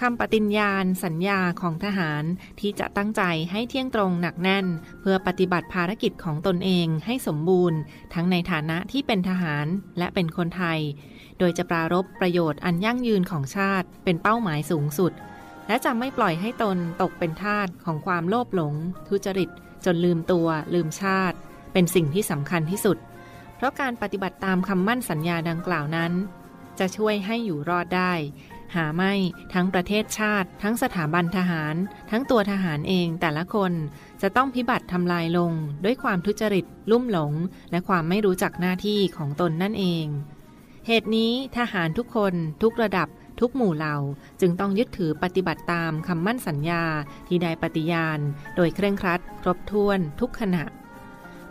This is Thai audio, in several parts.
คำปฏิญญาณสัญญาของทหารที่จะตั้งใจให้เที่ยงตรงหนักแน่น เพื่อปฏิบัติภารกิจของตนเองให้สมบูรณ์ ทั้งในฐานะที่เป็นทหารและเป็นคนไทย โดยจะปรารบประโยชน์อันยั่งยืนของชาติ เป็นเป้าหมายสูงสุด และจะไม่ปล่อยให้ตนตกเป็นทาสของความโลภหลง ทุจริต จนลืมตัว ลืมชาติ เป็นสิ่งที่สำคัญที่สุด เพราะการปฏิบัติตามคำมั่นสัญญาดังกล่าวนั้น จะช่วยให้อยู่รอดได้ หาไม่ทั้งประเทศชาติ ทั้งสถาบันทหาร ทั้งตัวทหารเองแต่ละคนจะต้องพิบัติทำลายลง ด้วยความทุจริต ลุ่มหลง และความไม่รู้จักหน้าที่ของตนนั่นเอง เหตุนี้ทหารทุกคนทุกระดับทุกหมู่เหล่าจึงต้องยึดถือปฏิบัติตามคำมั่นสัญญาที่ได้ปฏิญาณ โดยเคร่งครัด ครบถ้วนทุกขณะ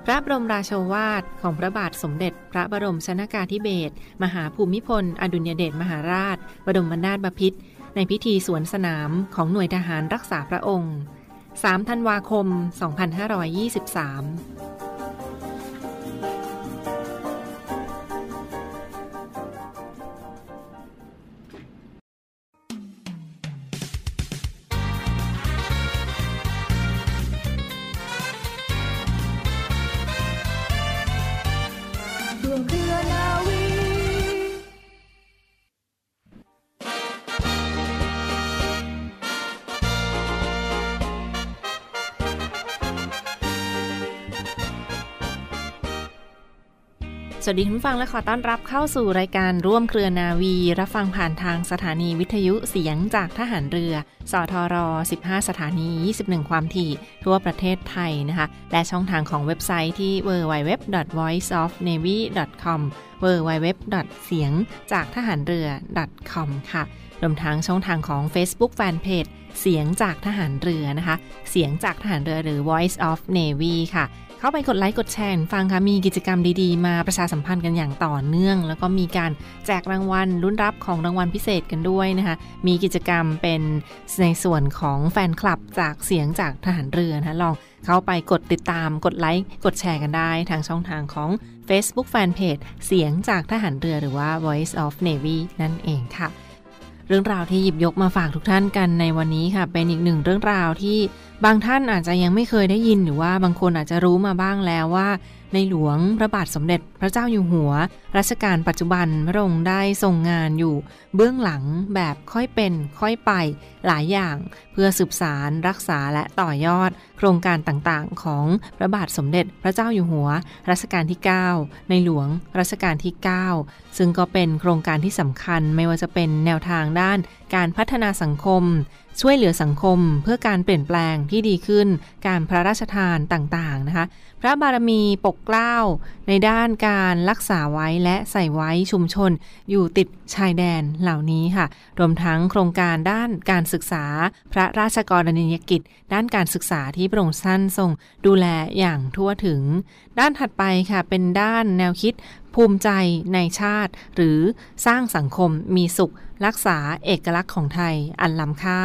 ระบรมราโชวาทของพระบาทสมเด็จ พระบรมชนากาธิเบศรมหาภูมิพล อดุลยเดชมหาราช บรมนาถบพิตรในพิธีสวนสนามของหน่วยทหารรักษาพระองค์ 3 ธันวาคม 2523 วัสดีคุณผู้ฟังและขอต้อนรับเข้าสู่รายการร่วมเครือนาวี รับฟังผ่านทางสถานีวิทยุเสียงจากทหารเรือ สทร 15 สถานี 21 ความถี่ ทั่วประเทศไทยนะคะ และช่องทางของเว็บไซต์ที่ www.voiceofnavy.com www. เสียงจากทหารเรือ .com ค่ะรวมทั้งช่องทางของ Facebook Fanpage เสียงจากทหารเรือนะคะ เสียงจากทหารเรือหรือ Voice of Navy ค่ะ เข้าไปกดไลค์กดแชร์ฟังค่ะ มีกิจกรรมดีๆ มาประชาสัมพันธ์กันอย่างต่อเนื่อง แล้วก็มีการแจกรางวัลรุ่นรับของรางวัลพิเศษกันด้วยนะคะ มีกิจกรรมเป็นในส่วนของแฟนคลับจากเสียงจากทหารเรือนะคะลองเข้าไปกดติดตามกดไลค์กดแชร์กันได้ทางช่องทางของ Facebook Fanpage เสียงจากทหารเรือหรือว่า Voice of Navy นั่นเองค่ะ เรื่องราวที่หยิบยกมาฝากทุกท่านกันในวันนี้ค่ะ เป็นอีกหนึ่งเรื่องราวที่บางท่านอาจจะยังไม่เคยได้ยินหรือว่าบางคนอาจจะรู้มาบ้างแล้วว่า ในหลวงพระบาทสมเด็จพระเจ้าอยู่หัว รัชกาลปัจจุบันพระองค์ได้ทรงงานอยู่ เบื้องหลังแบบค่อยเป็นค่อยไปหลายอย่าง เพื่อสืบสารรักษาและต่อยอด โครงการต่างๆ ของพระบาทสมเด็จพระเจ้าอยู่หัว รัชกาลที่ 9 ในหลวงรัชกาลที่ 9 ซึ่งก็เป็นโครงการที่สำคัญไม่ว่าจะเป็นแนวทางด้านการพัฒนาสังคม ช่วยเหลือสังคมเพื่อการเปลี่ยนแปลงที่ดีขึ้น การพระราชทานต่างๆนะคะ พระบารมีปกเกล้า ในด้านการรักษาไว้และใส่ไว้ชุมชน อยู่ติดชายแดนเหล่านี้ค่ะ รวมทั้งโครงการด้านการศึกษา พระราชกรณียกิจ ด้านการศึกษาที่พระองค์ท่านทรงดูแลอย่างทั่วถึง ด้านถัดไปค่ะเป็นด้านแนวคิด ภูมิใจในชาติ หรือสร้างสังคมมีสุข รักษาเอกลักษณ์ของไทยอันล้ำค่า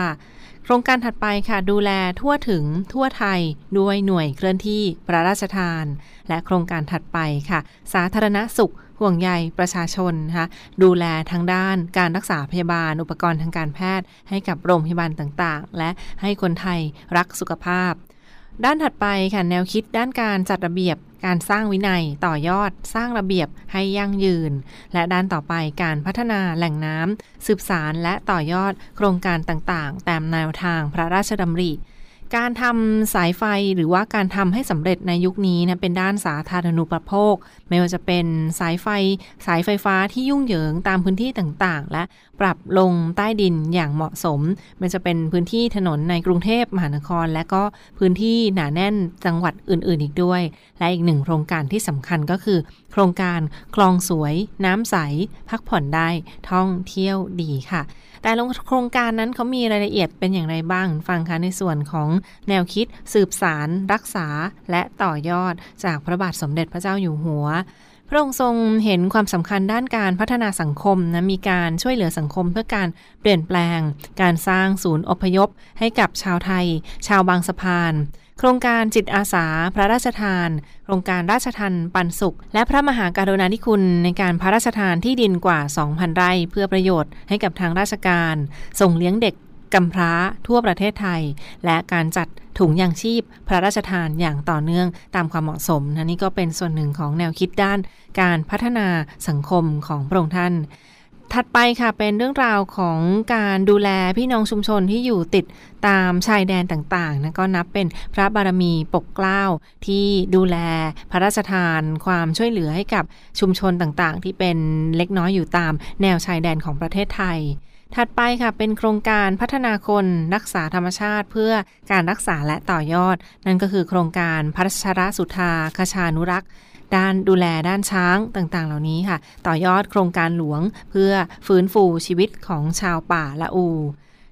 โครงการถัดไปค่ะดูแลทั่วถึงทั่วไทยด้วยหน่วยเคลื่อนที่พระราชทาน และโครงการถัดไปค่ะ สาธารณสุขห่วงใยประชาชนนะคะดูแลทางด้านการรักษาพยาบาล อุปกรณ์ทางการแพทย์ ให้กับโรงพยาบาลต่างๆ และให้คนไทยรักสุขภาพ ด้านถัดไปค่ะแนวคิดด้านการจัดระเบียบ การสร้างวินัยต่อยอด สร้างระเบียบให้ยั่งยืน และด้านต่อไปการพัฒนาแหล่งน้ำสืบสารและต่อยอดโครงการต่างๆ ตามแนวทางพระราชดำริ การทำสายไฟหรือว่าการทำให้สำเร็จในยุคนี้นะเป็นด้านสาธารณูปโภค ไม่ว่าจะเป็นสายไฟสายไฟฟ้าที่ยุ่งเหยิงตามพื้นที่ต่างๆ และปรับลงใต้ดินอย่างเหมาะสมมันจะเป็นพื้นที่ถนนในกรุงเทพมหานคร และก็พื้นที่หนาแน่นจังหวัดอื่น ๆ อีกด้วย และอีกหนึ่งโครงการที่สำคัญก็คือ โครงการคลองสวย น้ำใส พักผ่อนได้ท่องเที่ยวดีค่ะ แต่โครงการนั้นเขามีรายละเอียดเป็นอย่างไรบ้าง ฟังคะในส่วนของแนวคิดสืบสาร รักษา และต่อยอดจากพระบาทสมเด็จพระเจ้าอยู่หัวพระองค์ทรงเห็นความสำคัญด้านการพัฒนาสังคมนะมีการช่วยเหลือสังคมเพื่อการเปลี่ยนแปลง การสร้างศูนย์อพยพ ให้กับชาวไทย ชาวบางสะพาน โครงการจิตอาสา พระราชทาน โครงการราชทันปันสุข และพระมหาการุณาธิคุณในการพระราชทานที่ดินกว่า 2,000 ไร่เพื่อประโยชน์ให้กับทางราชการ ส่งเลี้ยงเด็ก กำพร้าทั่วประเทศไทย และการจัดถุงยางชีพ พระราชทานอย่างต่อเนื่องตามความเหมาะสมนะนี่ก็เป็นส่วนหนึ่งของแนวคิดด้านการพัฒนาสังคมของพระองค์ท่าน ถัดไปค่ะเป็นเรื่องราวของการดูแลพี่น้องชุมชนที่อยู่ติดตามชายแดนต่างๆนะก็นับเป็นพระบารมีปกเกล้าที่ดูแลพระราชทาน ความช่วยเหลือให้กับชุมชนต่างๆ ที่เป็นเล็กน้อยอยู่ตามแนวชายแดนของประเทศไทย ถัดไปค่ะเป็นโครงการพัฒนาคนรักษาธรรมชาติเพื่อการรักษาและต่อยอด นั่นก็คือโครงการพัชรสุธาคชานุรักษ์ด้านดูแลด้านช้างต่างๆ เหล่านี้ค่ะ ต่อยอดโครงการหลวงเพื่อฟื้นฟูชีวิตของชาวป่าละอู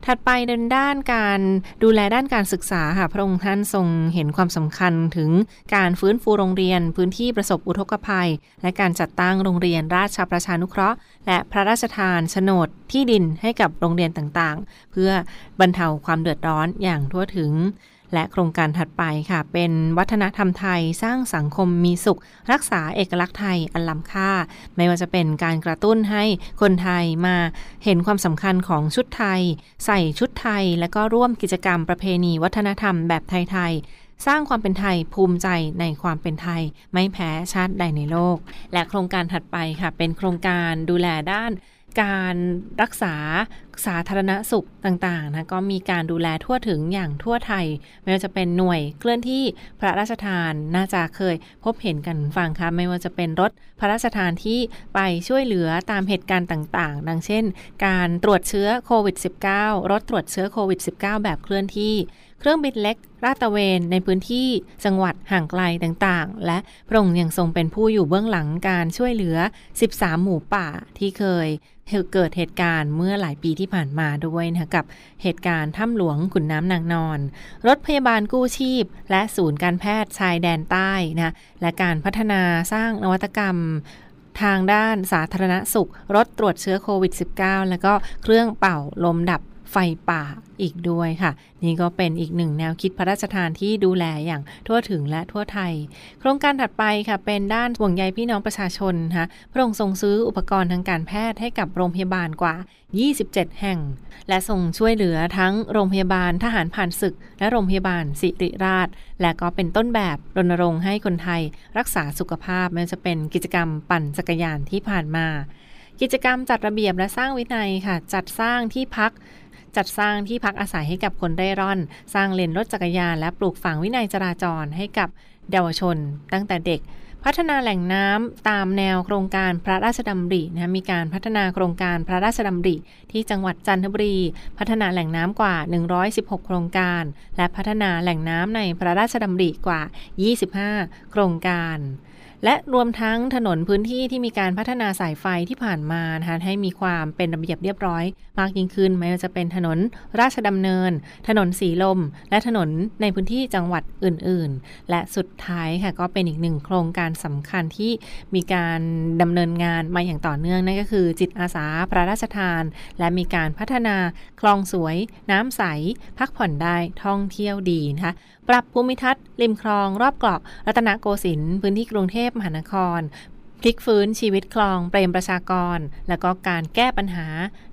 ถัดไปในด้านการดูแลด้านการศึกษาค่ะพระองค์ท่านทรงเห็นความสำคัญถึงการฟื้นฟูโรงเรียน พื้นที่ประสบอุทกภัย และการจัดตั้งโรงเรียนราชประชานุเคราะห์ และพระราชทานโฉนดที่ดินให้กับโรงเรียนต่างๆ เพื่อบรรเทาความเดือดร้อนอย่างทั่วถึง และโครงการถัดไปค่ะ เป็นวัฒนธรรมไทยสร้างสังคมมีสุข รักษาเอกลักษณ์ไทยอันล้ำค่า ไม่ว่าจะเป็นการกระตุ้นให้คนไทยมาเห็นความสำคัญของชุดไทย ใส่ชุดไทย และก็ร่วมกิจกรรมประเพณีวัฒนธรรมแบบไทยๆสร้างความเป็นไทยภูมิใจในความเป็นไทย ไม่แพ้ชาติใดในโลก และโครงการถัดไปค่ะ เป็นโครงการดูแลด้าน การรักษาสาธารณสุขต่างๆนะก็มีการดูแลทั่วถึงอย่างทั่วไทย ไม่ว่าจะเป็นหน่วยเคลื่อนที่พระราชทานน่าจะเคยพบเห็นกันฟังค่ะไม่ว่าจะเป็นรถพระราชทานที่ไปช่วยเหลือตามเหตุการณ์ต่างๆ ดังเช่น การตรวจเชื้อโควิด -19 รถตรวจเชื้อโควิด -19 แบบเคลื่อนที่ เครื่องบินเล็กลาดตระเวนในพื้นที่จังหวัดห่างไกลต่างๆ และพระองค์ยังทรงเป็นผู้อยู่เบื้องหลังการช่วยเหลือ 13 หมู่ป่าที่เคยเกิดเหตุการณ์เมื่อหลายปีที่ผ่านมาด้วยนะกับเหตุการณ์ถ้ำหลวงขุนน้ำนางนอน รถพยาบาลกู้ชีพ และศูนย์การแพทย์ชายแดนใต้นะและการพัฒนาสร้างนวัตกรรมทางด้านสาธารณสุข รถตรวจเชื้อโควิด -19 แล้วก็เครื่องเป่าลมดับ ไฟป่าอีกด้วยค่ะ นี่ก็เป็นอีกหนึ่งแนวคิดพระราชทานที่ดูแลอย่างทั่วถึงและทั่วไทย โครงการถัดไปค่ะเป็นด้านห่วงใยพี่น้องประชาชนนะคะพระองค์ทรงซื้ออุปกรณ์ทางการแพทย์ให้กับโรงพยาบาลกว่า 27 แห่ง และส่งช่วยเหลือทั้งโรงพยาบาลทหารผ่านศึก และโรงพยาบาลสิริราช และก็เป็นต้นแบบรณรงค์ให้คนไทย รักษาสุขภาพไม่ว่าจะเป็นกิจกรรมปั่นจักรยานที่ผ่านมา กิจกรรมจัดระเบียบและสร้างวินัยค่ะ จัดสร้างที่พัก จัดสร้างที่พักอาศัยให้กับคนเร่ร่อน สร้างเลนรถจักรยาน และปลูกฝังวินัยจราจรให้กับเยาวชน ตั้งแต่เด็ก พัฒนาแหล่งน้ำตามแนวโครงการพระราชดำรินะมีการพัฒนาโครงการพระราชดำริ ที่จังหวัดจันทบุรี พัฒนาแหล่งน้ำกว่า 116 โครงการ และพัฒนาแหล่งน้ำในพระราชดำริกว่า 25 โครงการ และรวมทั้งถนนพื้นที่ที่มีการพัฒนาสายไฟที่ผ่านมานะคะให้มีความเป็นระเบียบเรียบร้อย มากยิ่งขึ้นไม่ว่าจะเป็นถนนราชดำเนิน ถนนสีลม และถนนในพื้นที่จังหวัดอื่น ๆ และสุดท้ายค่ะก็เป็นอีกหนึ่งโครงการสำคัญที่มีการดำเนินงานมาอย่างต่อเนื่องนั่นก็คือ จิตอาสาพระราชทาน และมีการพัฒนาคลองสวย น้ำใส พักผ่อนได้ท่องเที่ยวดีนะคะปรับภูมิทัศน์ริมคลองรอบเกาะรัตนโกสินทร์พื้นที่กรุงเทพมหานครพลิกฟื้นชีวิตคลองเปรมประชากร แล้วก็การแก้ปัญหา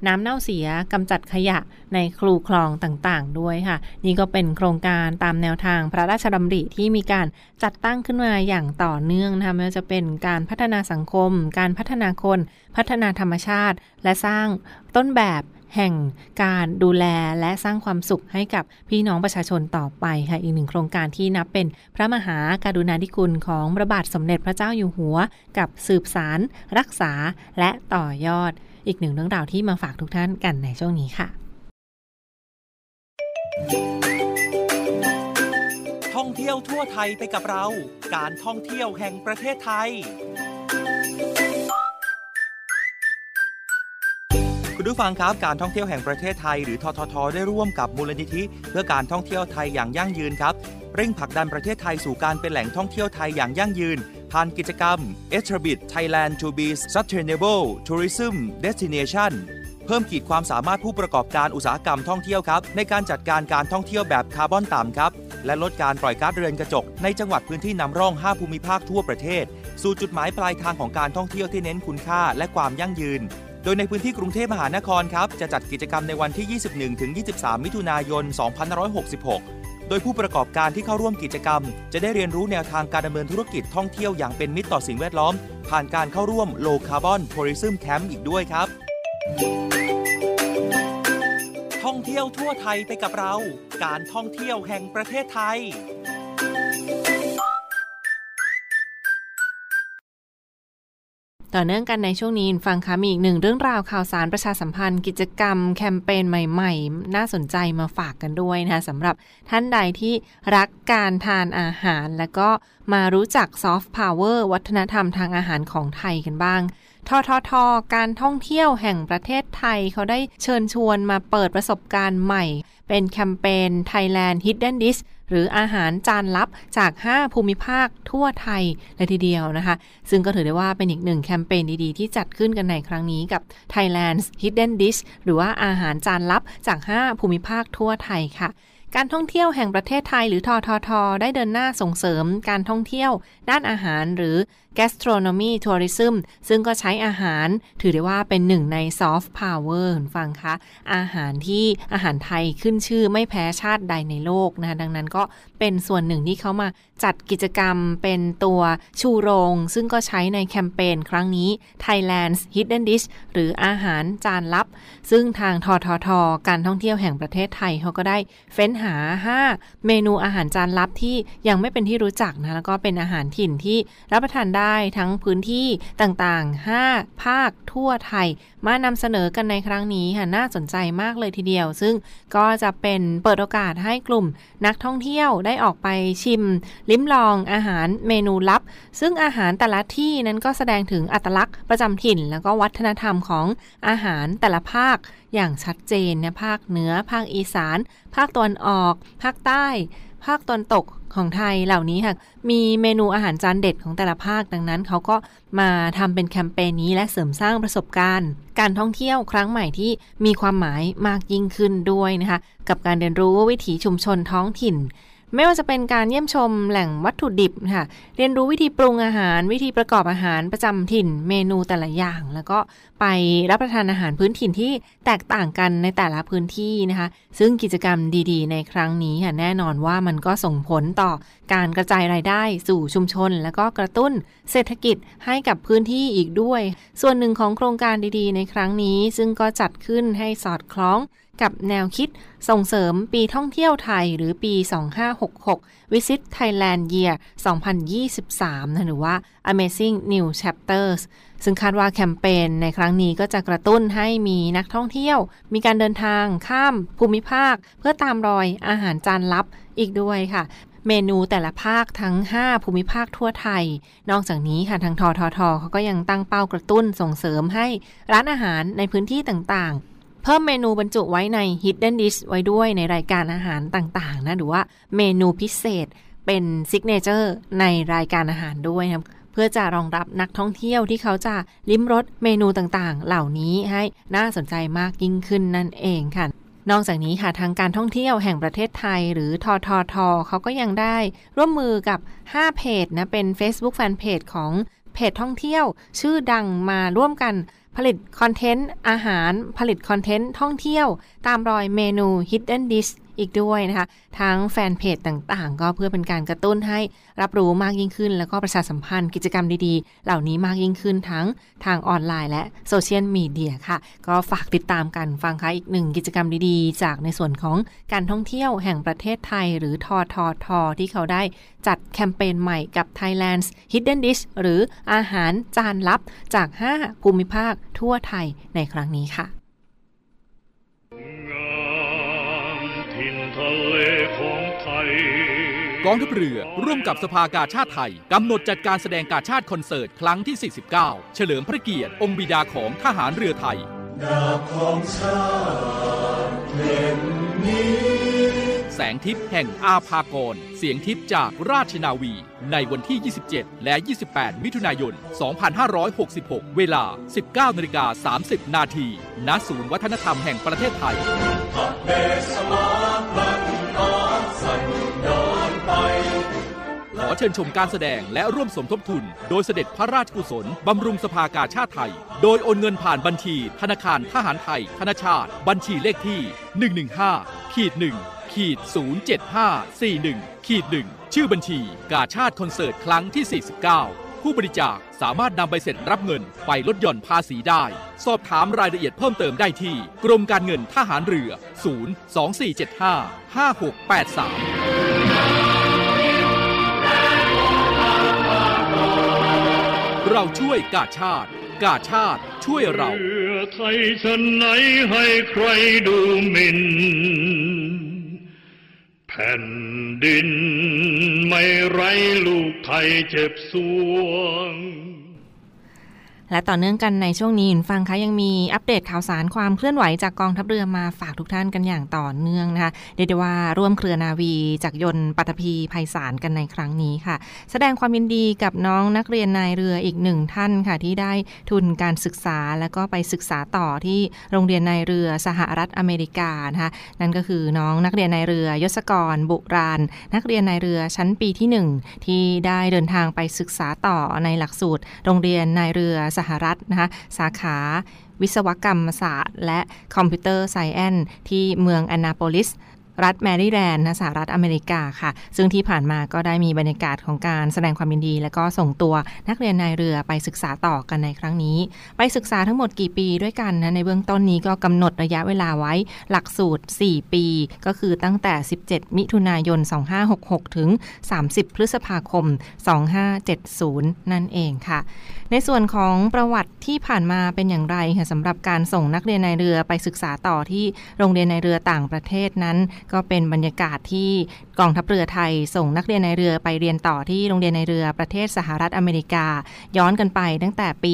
น้ำเน่าเสียกำจัดขยะในครูคลองต่างๆ ด้วยค่ะ นี่ก็เป็นโครงการตามแนวทางพระราชดำริที่มีการจัดตั้งขึ้นมาอย่างต่อเนื่องนะคะไม่ว่าจะเป็นการพัฒนาสังคม การพัฒนาคน พัฒนาธรรมชาติ และสร้างต้นแบบ แห่งการดูแลและสร้างความสุขให้กับพี่น้องประชาชนต่อไปค่ะอีกหนึ่งโครงการที่นับเป็นพระมหาการุณาธิคุณของพระบาทสมเด็จพระเจ้าอยู่หัว กับสืบสารรักษาและต่อยอด อีกหนึ่งเรื่องราวที่มาฝากทุกท่านกันในช่วงนี้ค่ะ ท่องเที่ยวทั่วไทยไปกับเรา การท่องเที่ยวแห่งประเทศไทย คุณผู้ฟังครับการท่องเที่ยวแห่งประเทศไทย หรือททท ได้ร่วมกับมูลนิธิ เพื่อการท่องเที่ยวไทยอย่างยั่งยืนครับ เร่งผลักดันประเทศไทยสู่การเป็นแหล่งท่องเที่ยวไทยอย่างยั่งยืน ผ่านกิจกรรม e t r a b i t Thailand to be Sustainable Tourism Destination เพิ่มขีดความสามารถผู้ประกอบการอุตสาหกรรมท่องเที่ยวครับ ในการจัดการการท่องเที่ยวแบบคาร์บอนต่ำครับ และลดการปล่อยก๊าซเรือนกระจก ในจังหวัดพื้นที่นำร่อง 5 ภูมิภาคทั่วประเทศ สู่จุดหมายปลายทางของการท่องเที่ยวที่เน้นคุณค่าและความยั่งยืน โดยในพื้นที่กรุงเทพมหานครครับ จะจัดกิจกรรมในวันที่ 21-23 มิถุนายน 2566 โดยผู้ประกอบการที่เข้าร่วมกิจกรรม จะได้เรียนรู้แนวทางการดำเนินธุรกิจท่องเที่ยวอย่างเป็นมิตรต่อสิ่งแวดล้อม ผ่านการเข้าร่วม Low Carbon Tourism Camp อีกด้วยครับ ท่องเที่ยวทั่วไทยไปกับเรา การท่องเที่ยวแห่งประเทศไทย ต่อเนื่องกันในช่วงนี้ฟังคะมีอีกหนึ่งเรื่องราวข่าวสารประชาสัมพันธ์ กิจกรรมแคมเปญใหม่ ๆ น่าสนใจมาฝากกันด้วยนะคะสำหรับท่านใดที่รักการทานอาหาร และก็มารู้จักซอฟต์พาวเวอร์วัฒนธรรมทางอาหารของไทยกันบ้างททท การท่องเที่ยวแห่งประเทศไทยเขาได้เชิญชวนมาเปิดประสบการณ์ใหม่ เป็นแคมเปญ Thailand Hidden Dish หรืออาหารจานลับจาก 5 ภูมิภาคทั่วไทยเลยทีเดียวนะคะ ซึ่งก็ถือได้ว่าเป็นอีกหนึ่งแคมเปญดีๆ ที่จัดขึ้นกันในครั้งนี้กับ Thailand's Hidden Dish หรือว่าอาหารจานลับจาก 5 ภูมิภาคทั่วไทยค่ะการท่องเที่ยวแห่งประเทศไทยหรือททท ได้เดินหน้าส่งเสริมการท่องเที่ยว ด้านอาหารหรือ gastronomy tourism ซึ่งก็ใช้อาหารถือได้ว่าเป็นหนึ่งใน soft power คุณฟังคะ อาหารที่อาหารไทยขึ้นชื่อไม่แพ้ชาติใดในโลกนะคะดังนั้นก็เป็นส่วนหนึ่งที่เขามาจัดกิจกรรมเป็นตัวชูโรง ซึ่งก็ใช้ในแคมเปญครั้งนี้ Thailand's Hidden Dish หรืออาหารจานลับ ซึ่งทางททท การท่องเที่ยวแห่งประเทศไทยเขาก็ได้เฟ้นหา 5 เมนูอาหารจานลับที่ยังไม่เป็นที่รู้จักนะแล้วก็เป็นอาหารถิ่นที่รับประทานได้ทั้งพื้นที่ต่างๆ 5 ภาคทั่วไทย มานำเสนอกันในครั้งนี้ค่ะน่าสนใจมากเลยทีเดียว ซึ่งก็จะเป็นเปิดโอกาสให้กลุ่มนักท่องเที่ยวได้ออกไปชิม ลิ้มลองอาหารเมนูลับ ซึ่งอาหารแต่ละที่นั้นก็แสดงถึงอัตลักษณ์ประจำถิ่น แล้วก็วัฒนธรรมของอาหารแต่ละภาคอย่างชัดเจนเนี่ยภาคเหนือ ภาคอีสาน ภาคตะวันออก ภาคใต้ ภาคตอนตกของไทยเหล่านี้ค่ะ มีเมนูอาหารจานเด็ดของแต่ละภาคดังนั้น เขาก็มาทำเป็นแคมเปญนี้และเสริมสร้างประสบการณ์ การท่องเที่ยวครั้งใหม่ที่มีความหมายมากยิ่งขึ้นด้วยนะคะ กับการเรียนรู้วิถีชุมชนท้องถิ่น ไม่ว่าจะเป็นการเยี่ยมชมแหล่งวัตถุดิบค่ะ เรียนรู้วิธีปรุงอาหาร วิธีประกอบอาหารประจำถิ่น เมนูแต่ละอย่าง แล้วก็ไปรับประทานอาหารพื้นถิ่นที่แตกต่างกันในแต่ละพื้นที่นะคะ ซึ่งกิจกรรมดีๆ ในครั้งนี้ค่ะแน่นอนว่ามันก็ส่งผลต่อการกระจายรายได้สู่ชุมชน แล้วก็กระตุ้นเศรษฐกิจให้กับพื้นที่อีกด้วย ส่วนหนึ่งของโครงการดีๆ ในครั้งนี้ ซึ่งก็จัดขึ้นให้สอดคล้อง กับแนวคิดส่งเสริมปีท่องเที่ยวไทยหรือปี 2566 Visit Thailand Year 2023นะหรือว่า Amazing New Chapters ซึ่งคาดว่าแคมเปญในครั้งนี้ก็จะกระตุ้นให้มีนักท่องเที่ยว มีการเดินทางข้ามภูมิภาค เพื่อตามรอยอาหารจานลับอีกด้วยค่ะเมนูแต่ละภาคทั้ง 5 ภูมิภาคทั่วไทย นอกจากนี้ค่ะทางทททเขาก็ยังตั้งเป้ากระตุ้นส่งเสริมให้ร้านอาหารในพื้นที่ต่างๆ เพิ่มเมนูบรรจุไว้ใน Hidden Dish ไว้ด้วยในรายการอาหารต่างๆนะหรือว่าเมนูพิเศษเป็น signature ในรายการอาหารด้วยนะครับเพื่อจะรองรับนักท่องเที่ยวที่เขาจะลิ้มรสเมนูต่างๆ เหล่านี้ให้น่าสนใจมากยิ่งขึ้นนั่นเองค่ะนอกจากนี้ค่ะทางการท่องเที่ยวแห่งประเทศไทย หรือททท. เขาก็ยังได้ร่วมมือกับ 5 เพจนะเป็น Facebook Fanpage ของเพจท่องเที่ยว ชื่อดังมาร่วมกัน ผลิตคอนเทนต์อาหาร ผลิตคอนเทนต์ท่องเที่ยว ตามรอยเมนู Hidden Dish อีกด้วยนะคะ ทั้งแฟนเพจต่างๆ ก็เพื่อเป็นการกระตุ้นให้รับรู้มากยิ่งขึ้น แล้วก็ประชาสัมพันธ์กิจกรรมดีๆ เหล่านี้มากยิ่งขึ้นทั้งทางออนไลน์และโซเชียลมีเดียค่ะ ก็ฝากติดตามกันฟังค่ะอีกหนึ่งกิจกรรมดีๆ จากในส่วนของการท่องเที่ยวแห่งประเทศไทย หรือทอทอทอที่เขาได้จัดแคมเปญใหม่กับ Thailand's Hidden Dish หรืออาหารจานลับจาก 5 ภูมิภาคทั่วไทยในครั้งนี้ค่ะ ถิ่นทะเลของไทย กองทัพเรือร่วมกับสภากาชาติไทย กำหนดจัดการแสดงกาชาติคอนเสิร์ตครั้งที่ 49 เฉลิมพระเกียรติ องค์บิดาของทหารเรือไทย แสงทิพย์แห่งอาภากร เสียงทิพย์จากราชนาวี ในวันที่ 27 และ 28 มิถุนายน 2566 เวลา 19นาฬิกา30 นาทีณศูนย์วัฒนธรรมแห่งประเทศไทยขอเชิญชมการแสดงและร่วมสมทบทุน โดยเสด็จพระราชกุศล บำรุงสภากาชาติไทย โดยโอนเงินผ่านบัญชี ธนาคารทหารไทย ธนาชาติ บัญชีเลขที่ 115ขีด1 ขีด07541ขีด1ชื่อบัญชี กาชาติคอนเสิร์ตครั้งที่ 49 ผู้บริจาคสามารถนำใบเสร็จรับเงินไปลดหย่อนภาษีได้ สอบถามรายละเอียดเพิ่มเติมได้ที่ กรมการเงินทหารเรือ 024755683เราช่วยกาชาติ กาชาติช่วยเราเพื่อไทยฉันไหนให้ใครดูหมิ่น แผ่นดินไม่ไรลูกไทยเจ็บสวง และต่อเนื่องกันในช่วงนี้ฟังคะยังมีอัปเดตข่าวสารความเคลื่อนไหวจากกองทัพเรือมาฝากทุกท่านกันอย่างต่อเนื่องนะคะเรียกได้ว่าร่วมเครือนาวีจากยนต์ปัตภีภัยสารกันในครั้งนี้ค่ะ แสดงความยินดีกับน้องนักเรียนนายเรืออีกหนึ่งท่านค่ะที่ได้ทุนการศึกษาแล้วก็ไปศึกษาต่อที่โรงเรียนนายเรือสหรัฐอเมริกานะคะนั่นก็คือน้องนักเรียนนายเรือยศกร บุราณนักเรียนนายเรือชั้นปีที่หนึ่งที่ได้เดินทางไปศึกษาต่อในหลักสูตร โรงเรียนนายเรือสหรัฐนะคะสาขาวิศวกรรมศาสตร์ และคอมพิวเตอร์ไซแอนที่เมืองแอนนาโปลิสรัฐแมริแลนด์นะสหรัฐอเมริกาค่ะ ซึ่งที่ผ่านมาก็ได้มีบรรยากาศของการแสดงความยินดี และก็ส่งตัวนักเรียนนายเรือไปศึกษาต่อกันในครั้งนี้ ไปศึกษาทั้งหมดกี่ปีด้วยกันนะ ในเบื้องต้นนี้ก็กำหนดระยะเวลาไว้หลักสูตร 4 ปี ก็คือตั้งแต่ 17 มิถุนายน 2566 ถึง 30 พฤษภาคม 2570 นั่นเองค่ะ ในส่วนของประวัติที่ผ่านมาเป็นอย่างไรค่ะสำหรับการส่งนักเรียนในเรือไปศึกษาต่อที่โรงเรียนในเรือต่างประเทศนั้น ก็เป็นบรรยากาศที่กองทัพเรือไทย ส่งนักเรียนในเรือไปเรียนต่อที่โรงเรียนในเรือประเทศสหรัฐอเมริกา ย้อนกันไปตั้งแต่ปี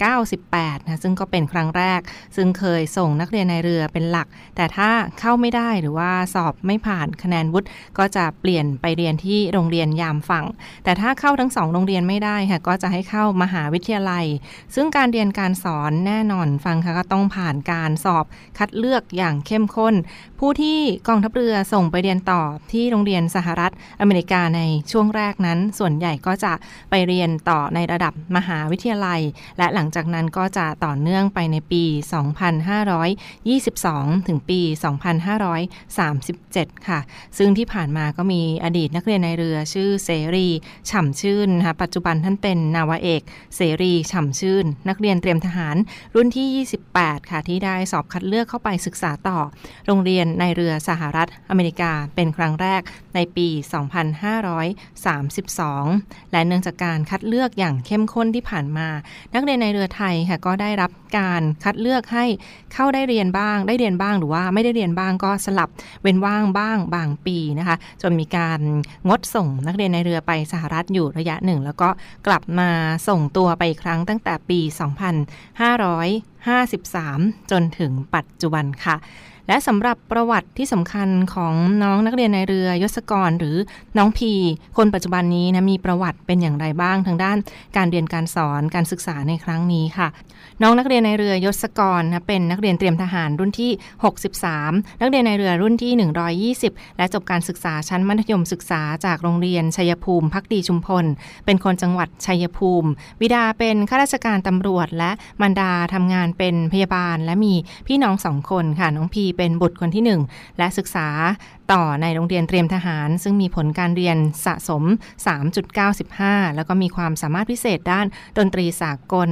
2498 นะซึ่งก็เป็นครั้งแรก ซึ่งเคยส่งนักเรียนในเรือเป็นหลัก แต่ถ้าเข้าไม่ได้หรือว่าสอบไม่ผ่านคะแนนวุฒิก็จะเปลี่ยนไปเรียนที่โรงเรียนยามฝั่ง แต่ถ้าเข้าทั้งสองโรงเรียนไม่ได้ค่ะก็จะให้เข้ามหาวิทยาลัย ซึ่งการเรียนการสอนแน่นอนฟังค่ะก็ต้องผ่านการสอบคัดเลือกอย่างเข้มข้น ผู้ที่กองทัพเรือส่งไปเรียนต่อที่โรงเรียนสหรัฐอเมริกาในช่วงแรกนั้น ส่วนใหญ่ก็จะไปเรียนต่อในระดับมหาวิทยาลัย และหลังจากนั้นก็จะต่อเนื่องไปในปี 2522 ถึงปี 2537 ค่ะ ซึ่งที่ผ่านมาก็มีอดีตนักเรียนในเรือชื่อเสรี ฉ่ำชื่นนะคะปัจจุบันท่านเป็นนาวาเอก เสรีฉ่ำชื่น นักเรียนเตรียมทหารรุ่นที่ 28 ค่ะที่ได้สอบคัดเลือกเข้าไปศึกษาต่อ โรงเรียนในเรือสหรัฐอเมริกาเป็นครั้งแรกในปี 2532 และเนื่องจากการคัดเลือกอย่างเข้มข้นที่ผ่านมา นักเรียนในเรือไทยค่ะก็ได้รับการคัดเลือกให้เข้าได้เรียนบ้าง ได้เรียนบ้างหรือว่าไม่ได้เรียนบ้างก็สลับเว้นว่างบ้างบางปีนะคะจนมีการงดส่งนักเรียนในเรือไปสหรัฐอยู่ระยะหนึ่ง แล้วก็กลับมาส่งตัวไปครั้งตั้งแต่ปี 2553 จนถึงปัจจุบันค่ะ และสำหรับประวัติที่สำคัญของน้องนักเรียนในเรือยศกร หรือน้องพี คนปัจจุบันนี้นะมีประวัติเป็นอย่างไรบ้างทางด้านการเรียนการสอนการศึกษาในครั้งนี้ค่ะ น้องนักเรียนในเรือยศกรนะเป็นนักเรียนเตรียมทหารรุ่นที่ 63 นักเรียนในเรือรุ่นที่ 120 และจบการศึกษาชั้นมัธยมศึกษาจากโรงเรียนชัยภูมิพักดีชุมพล เป็นคนจังหวัดชัยภูมิ บิดาเป็นข้าราชการตำรวจและมารดาทำงานเป็นพยาบาลและมีพี่น้องสองคนค่ะน้องพีเป็นบุตรคนที่หนึ่งและศึกษา ต่อในโรงเรียนเตรียมทหาร ซึ่งมีผลการเรียนสะสม 3.95 แล้วก็มีความสามารถพิเศษด้านดนตรีสากล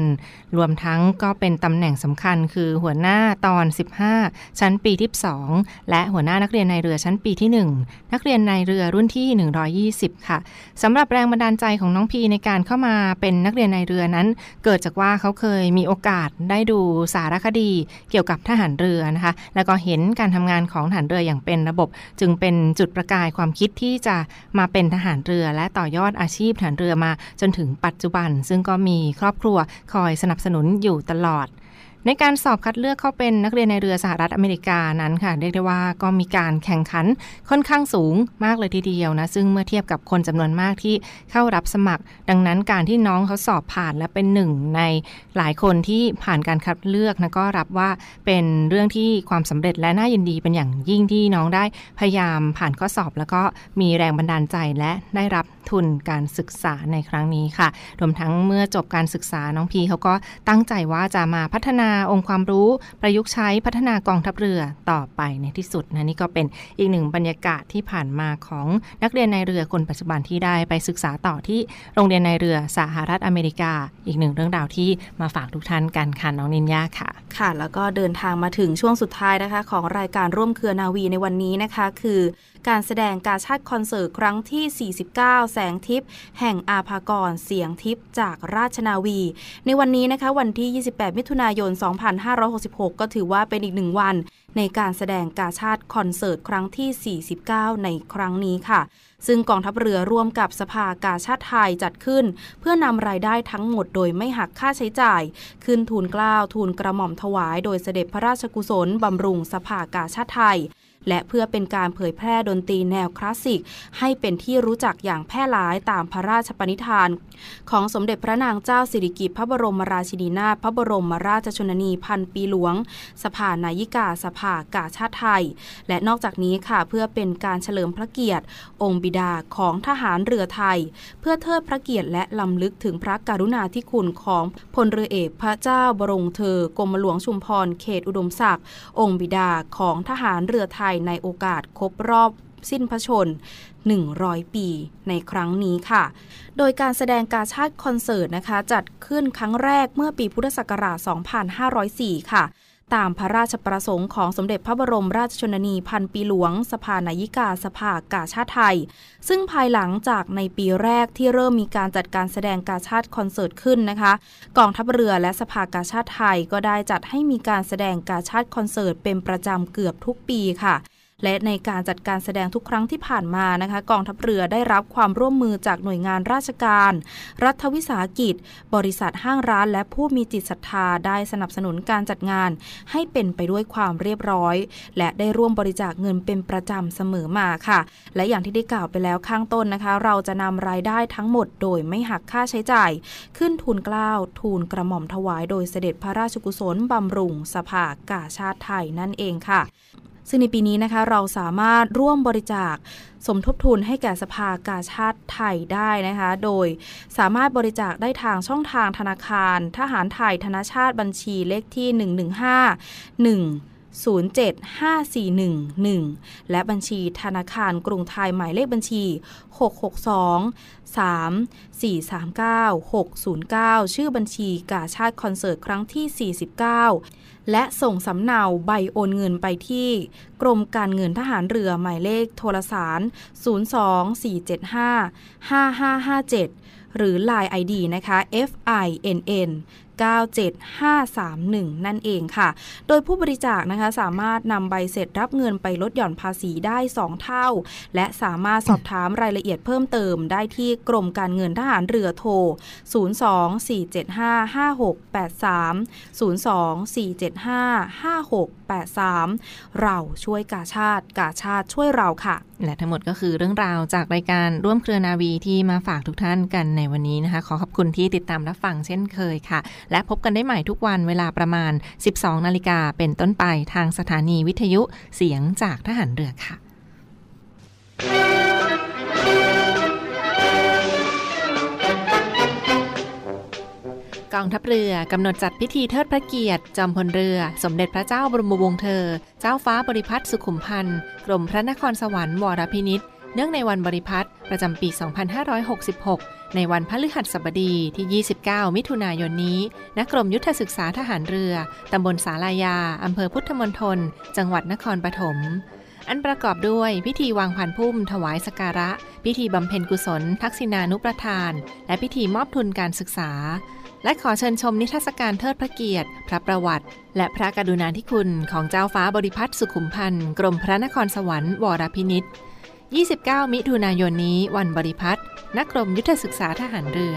รวมทั้งก็เป็นตำแหน่งสำคัญ คือหัวหน้าตอน 15 ชั้นปีที่ 2 และหัวหน้านักเรียนในเรือชั้นปีที่ 1 นักเรียนในเรือรุ่นที่ 120 ค่ะสำหรับแรงบันดาลใจของน้องพีในการเข้ามาเป็นนักเรียนในเรือนั้น เกิดจากว่าเขาเคยมีโอกาสได้ดูสารคดี เกี่ยวกับทหารเรือนะคะ แล้วก็เห็นการทำงานของทหารเรืออย่างเป็นระบบจึงึงเป็นจุดประกายความคิดที่จะมาเป็นทหารเรือ และต่อยอดอาชีพทหารเรือมาจนถึงปัจจุบัน ซึ่งก็มีครอบครัวคอยสนับสนุนอยู่ตลอด ในการสอบคัดเลือกเข้าเป็นนักเรียนในเรือสหรัฐอเมริกานั้นค่ะ เรียกได้ว่าก็มีการแข่งขันค่อนข้างสูงมากเลยทีเดียวนะ ซึ่งเมื่อเทียบกับคนจำนวนมากที่เข้ารับสมัคร ดังนั้นการที่น้องเขาสอบผ่านและเป็นหนึ่งในหลายคนที่ผ่านการคัดเลือกนะก็รับว่าเป็นเรื่องที่ความสำเร็จและน่ายินดีเป็นอย่างยิ่งที่น้องได้พยายามผ่านข้อสอบ แล้วก็มีแรงบันดาลใจและได้รับทุนการศึกษาในครั้งนี้ค่ะ รวมทั้งเมื่อจบการศึกษาน้องพีเขาก็ตั้งใจว่าจะมาพัฒนาองค์ความรู้ประยุกต์ใช้พัฒนากองทัพเรือต่อไปในที่สุดนะนี่ก็เป็นอีกหนึ่งบรรยากาศที่ผ่านมาของนักเรียนในเรือคนปัจจุบันที่ได้ไปศึกษาต่อที่โรงเรียนในเรือสหรัฐอเมริกา อีกหนึ่งเรื่องราวที่มาฝากทุกท่านกันค่ะน้องนินยาค่ะ ค่ะ แล้วก็เดินทางมาถึงช่วงสุดท้ายนะคะ ของรายการร่วมเครือนาวีในวันนี้นะคะ คือ การแสดงการชาติคอนเสิร์ตครั้งที่ 49 แสงทิพย์แห่งอาภากรเสียงทิพย์จากราชนาวี ในวันนี้นะคะวันที่ 28 มิถุนายน 2566 ก็ถือว่าเป็นอีกหนึ่งวัน ในการแสดงการชาติคอนเสิร์ตครั้งที่ 49 ในครั้งนี้ค่ะ ซึ่งกองทัพเรือร่วมกับสภากาชาติไทยจัดขึ้น เพื่อนำรายได้ทั้งหมดโดยไม่หักค่าใช้จ่าย ขึ้นทูลเกล้าทูลกระหม่อมถวาย โดยเสด็จพระราชกุศลบำรุงสภากาชาติไทย และเพื่อเป็นการเผยแพร่ดนตรีแนวคลาสสิก ให้เป็นที่รู้จักอย่างแพร่หลายตามพระราชปณิธาน ของสมเด็จพระนางเจ้าสิริกิติ์พระบรมราชินีนาถพระบรมราชชนนีพันปีหลวง สภานายิกาสภากาชาติไทย และนอกจากนี้ค่ะเพื่อเป็นการเฉลิมพระเกียรติ องค์บิดาของทหารเรือไทย เพื่อเทิดพระเกียรติและลำลึกถึงพระกรุณาธิคุณของพลเรือเอกพระเจ้าบรงเธอกรมหลวงชุมพรเขตอุดมศักดิ์องค์บิดาของทหารเรือไทยในโอกาสครบรอบสิ้นพระชน 100 ปีในครั้งนี้ค่ะ โดยการแสดงกาชาติคอนเสิร์ตนะคะ จัดขึ้นครั้งแรกเมื่อปีพุทธศักราช 2504 ค่ะ ตามพระราชประสงค์ของสมเด็จพระบรมราชชนนีพันปีหลวง สภานายิกาสภากาชาติไทย ซึ่งภายหลังจากในปีแรกที่เริ่มมีการจัดการแสดงกาชาติคอนเสิร์ตขึ้นนะคะ กองทัพเรือและสภากาชาติไทยก็ได้จัดให้มีการแสดงกาชาติคอนเสิร์ตเป็นประจำเกือบทุกปีค่ะ และในการจัดการแสดงทุกครั้งที่ผ่านมานะคะกองทัพเรือได้รับความร่วมมือจากหน่วยงานราชการ รัฐวิสาหกิจ บริษัทห้างร้านและผู้มีจิตศรัทธาได้สนับสนุนการจัดงาน ให้เป็นไปด้วยความเรียบร้อย และได้ร่วมบริจาคเงินเป็นประจำเสมอมาค่ะ และอย่างที่ได้กล่าวไปแล้วข้างต้นนะคะ เราจะนำรายได้ทั้งหมดโดยไม่หักค่าใช้จ่าย ขึ้นทุนกล้าวทูลกระหม่อมถวายโดยเสด็จพระราชกุศลบำรุงสภากาชาติไทยนั่นเองค่ะ ซึ่งในปีนี้นะคะเราสามารถร่วมบริจาคสมทบทุนให้แก่สภากาชาติไทยได้นะคะ โดยสามารถบริจาคได้ทางช่องทางธนาคาร ทหารไทยธนาชาติบัญชีเลขที่ 115 1 075411และบัญชีธนาคารกรุงไทยหมายเลขบัญชี 662 3 439 609 ชื่อบัญชีกาชาติคอนเสิร์ตครั้งที่ 49 และส่งสำเนาใบโอนเงินไปที่ กรมการเงินทหารเรือหมายเลขโทรสาร 02475 5557 หรือ Line ID นะคะ FINN 97531 นั่นเองค่ะ โดยผู้บริจาคนะคะสามารถนำใบเสร็จรับเงินไปลดหย่อนภาษีได้ 2 เท่า และสามารถสอบถามรายละเอียดเพิ่มเติมได้ที่กรมการเงินทหารเรือโทร 024755683 024755683 เราช่วยกาชาติกาชาติช่วยเราค่ะ และทั้งหมดก็คือเรื่องราวจากรายการร่วมเครือนาวีที่มาฝากทุกท่านกันในวันนี้นะคะ ขอขอบคุณที่ติดตามรับฟังเช่นเคยค่ะและพบกันได้ใหม่ทุกวันเวลาประมาณ 12 นาฬิกาเป็นต้นไปทางสถานีวิทยุเสียงจากทหารเรือค่ะ กองทัพเรือกำหนดจัดพิธีเทิดพระเกียรติ จอมพลเรือ สมเด็จพระเจ้าบรมวงศ์เธอ เจ้าฟ้าบริพัตรสุขุมพันธ์ กรมพระนครสวรรค์วรพินิษฐ์ เนื่องในวันบริพัตรประจำปี 2566 ในวันพฤหัสบดีที่ 29 มิถุนายนนี้ณกรมยุทธศึกษาทหารเรือ ตำบลสาลายา อำเภอพุทธมณฑล จังหวัดนครปฐม อันประกอบด้วยพิธีวางผ่านพุ่ม ถวายสการะ พิธีบำเพ็ญกุศล ทักษิณานุประทาน และพิธีมอบทุนการศึกษาและขอเชิญชมนิทรรศการเทิดพระเกียรติ พระประวัติ และพระกรุณาธิคุณของเจ้าฟ้าบริพัตรสุขุมพันธ์ กรมพระนครสวรรค์วรพินิษ 29 มิถุนายนนี้วันบริพัตรนักกรมยุทธศึกษาทหารเรือ